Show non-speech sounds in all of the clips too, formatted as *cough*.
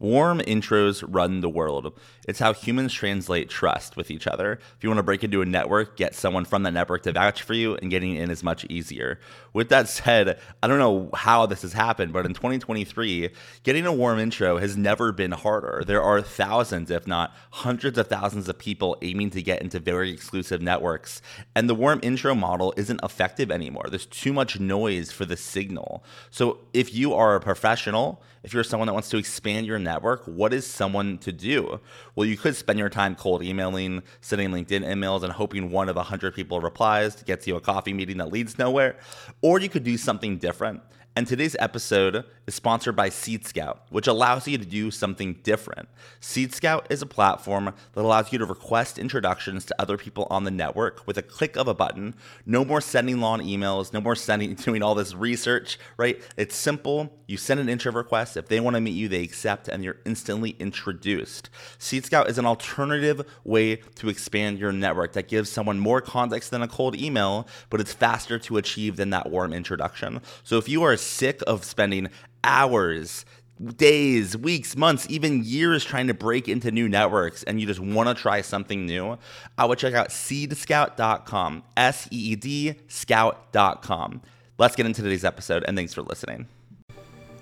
Warm intros run the world. It's how humans translate trust with each other. If you want to break into a network, get someone from that network to vouch for you, and getting in is much easier. With that said, I don't know how this has happened, but in 2023, getting a warm intro has never been harder. There are thousands, if not hundreds of thousands of people aiming to get into very exclusive networks, and the warm intro model isn't effective anymore. There's too much noise for the signal. So if you are a professional, if you're someone that wants to expand your network, what is someone to do? Well, you could spend your time cold emailing, sending LinkedIn emails, and hoping one of 100 people replies to get you a coffee meeting that leads nowhere. Or you could do something different and today's episode is sponsored by Seed Scout, which allows you to do something different. Seed Scout is a platform that allows you to request introductions to other people on the network with a click of a button. No more sending long emails, no more sending *laughs* doing all this research, right? It's simple. You send an intro request. If they want to meet you, they accept and you're instantly introduced. Seed Scout is an alternative way to expand your network that gives someone more context than a cold email, but it's faster to achieve than that warm introduction. So if you are sick of spending hours days, weeks, months, even years trying to break into new networks and you just want to try something new, I would check out seedscout.com, S E E D scout.com. Let's get into today's episode and thanks for listening.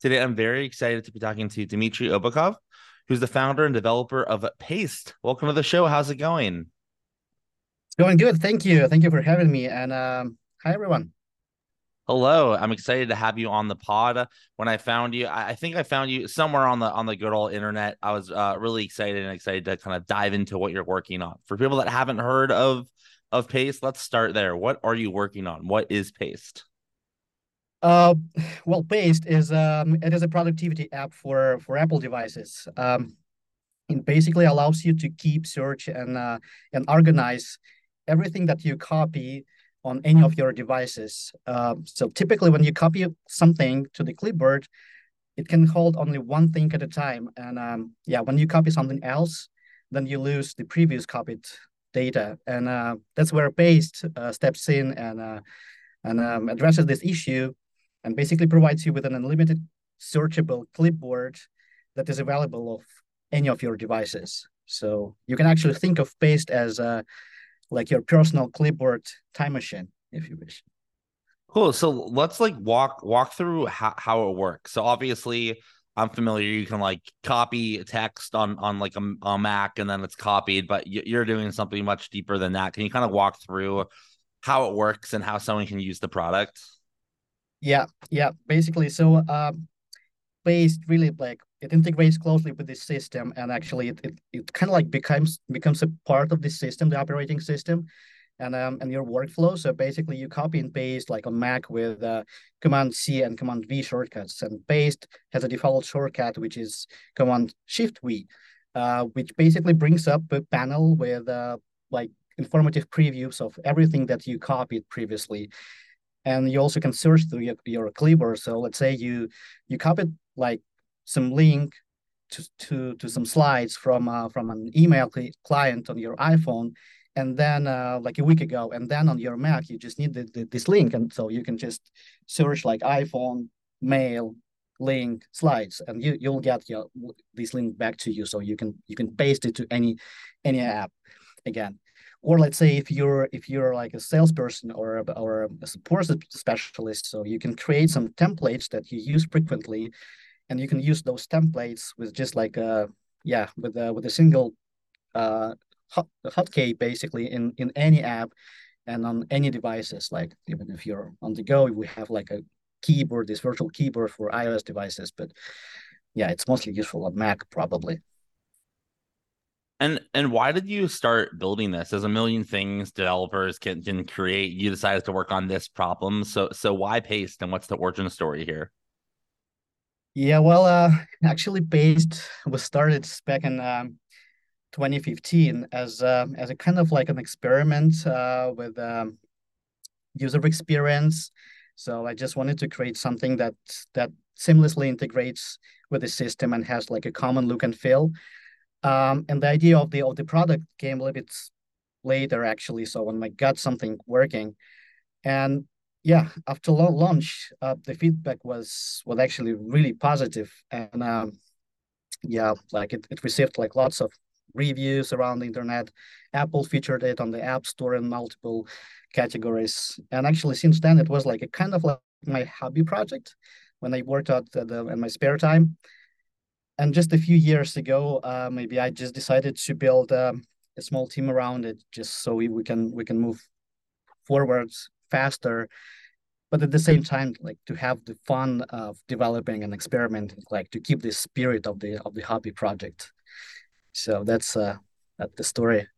Today, I'm very excited to be talking to Dmitry Obukhov, who's the founder and developer of Paste. Welcome to the show. How's it going? It's going good. Thank you. Thank you for having me. And um, hi, everyone. Hello, I'm excited to have you on the pod. When I found you, I think I found you somewhere on the on the good old internet. I was uh, really excited and excited to kind of dive into what you're working on. For people that haven't heard of of Paste, let's start there. What are you working on? What is Paste? Uh, well, Paste is um, it is a productivity app for for Apple devices. Um, it basically allows you to keep search and uh, and organize everything that you copy on any of your devices. Uh, so typically, when you copy something to the clipboard, it can hold only one thing at a time. And um, yeah, when you copy something else, then you lose the previous copied data, and uh, that's where Paste uh, steps in and uh, and um, addresses this issue and basically provides you with an unlimited searchable clipboard that is available of any of your devices. So you can actually think of Paste as a, like your personal clipboard time machine, if you wish. Cool. So let's like walk walk through how, how it works. So obviously I'm familiar. You can like copy text on on like a, a Mac and then it's copied, but you're doing something much deeper than that. Can you kind of walk through how it works and how someone can use the product? Yeah, yeah. Basically, so um, Paste really like it integrates closely with the system, and actually, it it, it kind of like becomes becomes a part of the system, the operating system, and um and your workflow. So basically, you copy and paste like on Mac with uh, Command C and Command V shortcuts, and Paste has a default shortcut which is Command Shift V, uh, which basically brings up a panel with uh like informative previews of everything that you copied previously and you also can search through your, your clipboard. So let's say you you copied like some link to to to some slides from uh, from an email client on your iPhone, and then uh, like a week ago, and then on your Mac you just need the, the, this link, and so you can just search like iPhone mail link slides, and you you'll get your this link back to you, so you can you can paste it to any any app again. Or let's say if you're if you're like a salesperson or a, or a support specialist so you can create some templates that you use frequently and you can use those templates with just like a yeah with a with a single uh hot, hotkey basically in in any app and on any devices. Like even if you're on the go we have like a keyboard this virtual keyboard for ios devices but yeah it's mostly useful on mac probably and and why did you start building this? There's a million things developers can can create. You decided to work on this problem. So so why Paste and what's the origin story here? Yeah, well, uh, actually, Paste was started back in um, 2015 as uh, as a kind of like an experiment uh, with um, user experience. So I just wanted to create something that that seamlessly integrates with the system and has like a common look and feel. Um, and the idea of the of the product came a little bit later actually. So when I got something working, and yeah, after launch, uh, the feedback was was actually really positive, and um, yeah, like it, it received like lots of reviews around the internet. Apple featured it on the App Store in multiple categories, and actually since then it was like a kind of like my hobby project when I worked out the, in my spare time and just a few years ago, uh, maybe I just decided to build um, a small team around it, just so we, we can we can move forwards faster, but at the same time, like to have the fun of developing and experimenting, like to keep the spirit of the of the hobby project. So that's uh that's the story.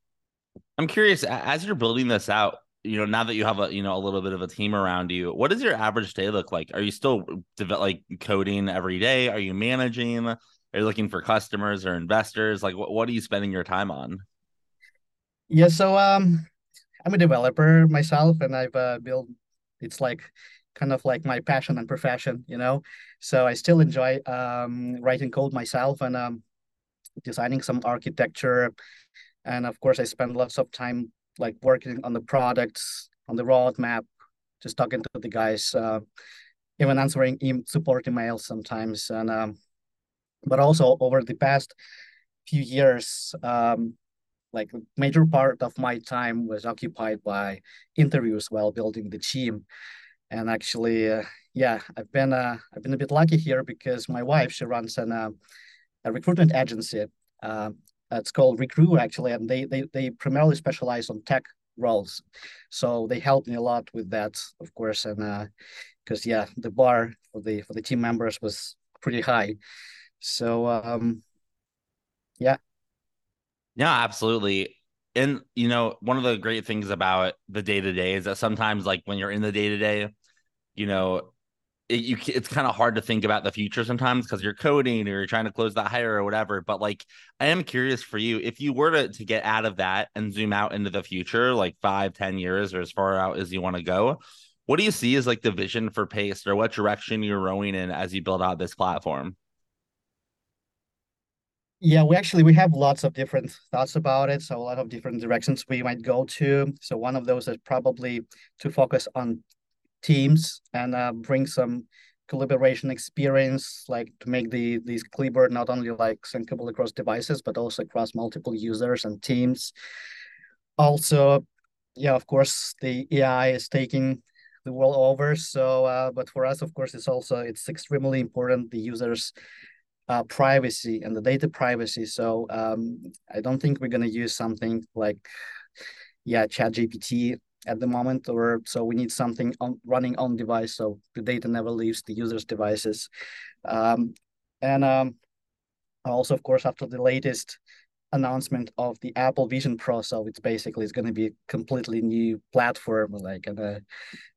I'm curious as you're building this out. You know, now that you have a you know a little bit of a team around you, what does your average day look like? Are you still like coding every day? Are you managing? Are you looking for customers or investors? Like, what, what are you spending your time on? Yeah, so um, I'm a developer myself, and I've uh, built. It's like kind of like my passion and profession, you know. So I still enjoy um, writing code myself and um, designing some architecture, and of course I spend lots of time like working on the products, on the roadmap, just talking to the guys, uh, even answering support emails sometimes, and um, but also over the past few years um, like major part of my time was occupied by interviews while building the team. And actually uh, yeah i've been uh, i've been a bit lucky here because my wife she runs an, uh, a recruitment agency uh, it's called recruit actually and they, they they primarily specialize on tech roles. So they helped me a lot with that of course and because uh, yeah the bar for the for the team members was pretty high so um yeah. Yeah, absolutely. And you know, one of the great things about the day to day is that sometimes, like when you're in the day to day, you know, it, you it's kind of hard to think about the future sometimes because you're coding or you're trying to close that hire or whatever. But like, I am curious for you if you were to to get out of that and zoom out into the future, like five, ten years or as far out as you want to go. What do you see as like the vision for Paste or what direction you're rowing in as you build out this platform? Yeah, we actually we have lots of different thoughts about it. So a lot of different directions we might go to. So one of those is probably to focus on teams and uh, bring some collaboration experience, like to make the these Clipboard not only like syncable across devices, but also across multiple users and teams. Also, yeah, of course, the AI is taking the world over. So, uh, but for us, of course, it's also it's extremely important the users uh, privacy and the data privacy. So um, I don't think we're going to use something like, yeah, Chat GPT at the moment, or so we need something on running on device, so the data never leaves the user's devices. Um, and um, also, of course, after the latest announcement of the Apple Vision Pro, so it's basically it's going to be a completely new platform, like and a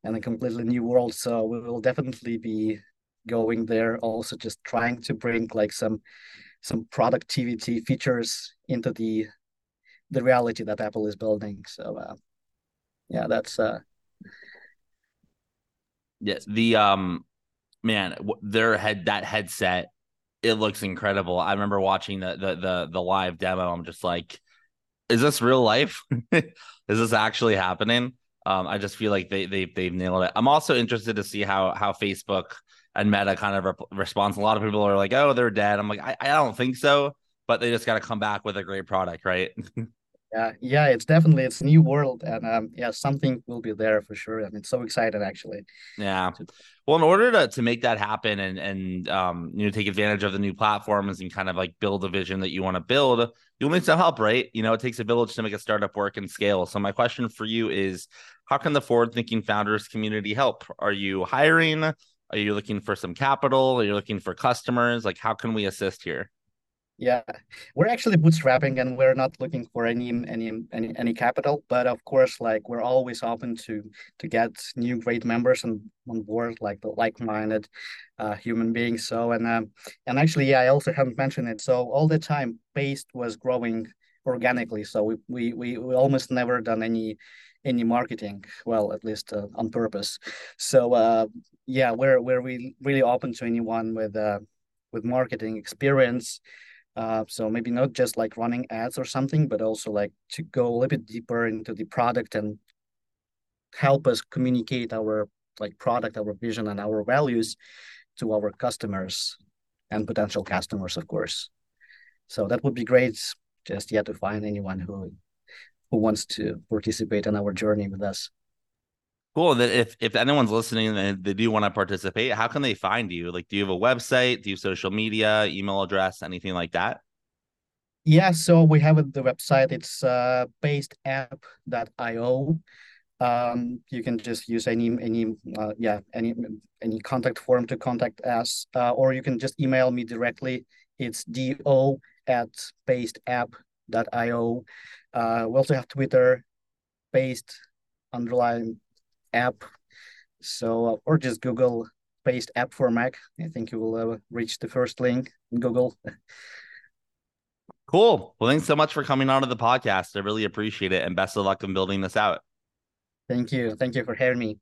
and a completely new world. So we will definitely be going there also just trying to bring like some some productivity features into the the reality that apple is building. So uh, yeah that's uh yeah the um man their head that headset it looks incredible. I remember watching the the the, the live demo. I'm just like is this real life? *laughs* Is this actually happening um i just feel like they they they've nailed it i'm also interested to see how how facebook and Meta kind of re- responds. A lot of people are like, "Oh, they're dead." I'm like, I, I don't think so, but they just got to come back with a great product, right? *laughs* Yeah, yeah, it's definitely it's new world, and um, yeah, something will be there for sure. and it's so excited actually. Yeah. Well, in order to to make that happen and and um you know take advantage of the new platforms and kind of like build a vision that you want to build, you'll need some help, right? You know, it takes a village to make a startup work and scale. So my question for you is, how can the forward thinking founders community help? Are you hiring? Are you looking for some capital? Are you looking for customers? Like, how can we assist here? Yeah, we're actually bootstrapping and we're not looking for any any any any capital, but of course, like we're always open to to get new great members on, on board, like the like-minded uh, human beings. So and um, and actually, yeah, I also haven't mentioned it. So all the time, Paste was growing organically. So we we we, we almost never done any any marketing well at least uh, on purpose so uh, yeah we're we're really, really open to anyone with uh, with marketing experience uh, so maybe not just like running ads or something, but also like to go a little bit deeper into the product and help us communicate our like product, our vision, and our values to our customers and potential customers, of course. So that would be great. Just yet to find anyone who who wants to participate in our journey with us. Cool. That if if anyone's listening and they do want to participate, how can they find you? Like, do you have a website? Do you have social media, email address, anything like that? Yeah, so we have the website. It's uh, pasteapp.io. Um, you can just use any any uh, yeah any any contact form to contact us, uh, or you can just email me directly. It's do at pasteapp.io. Uh, we also have Twitter, paste underline app. So, uh, or just Google paste app for Mac. I think you will uh, reach the first link in Google. Cool. Well, thanks so much for coming on to the podcast. I really appreciate it. And best of luck in building this out. Thank you. Thank you for having me.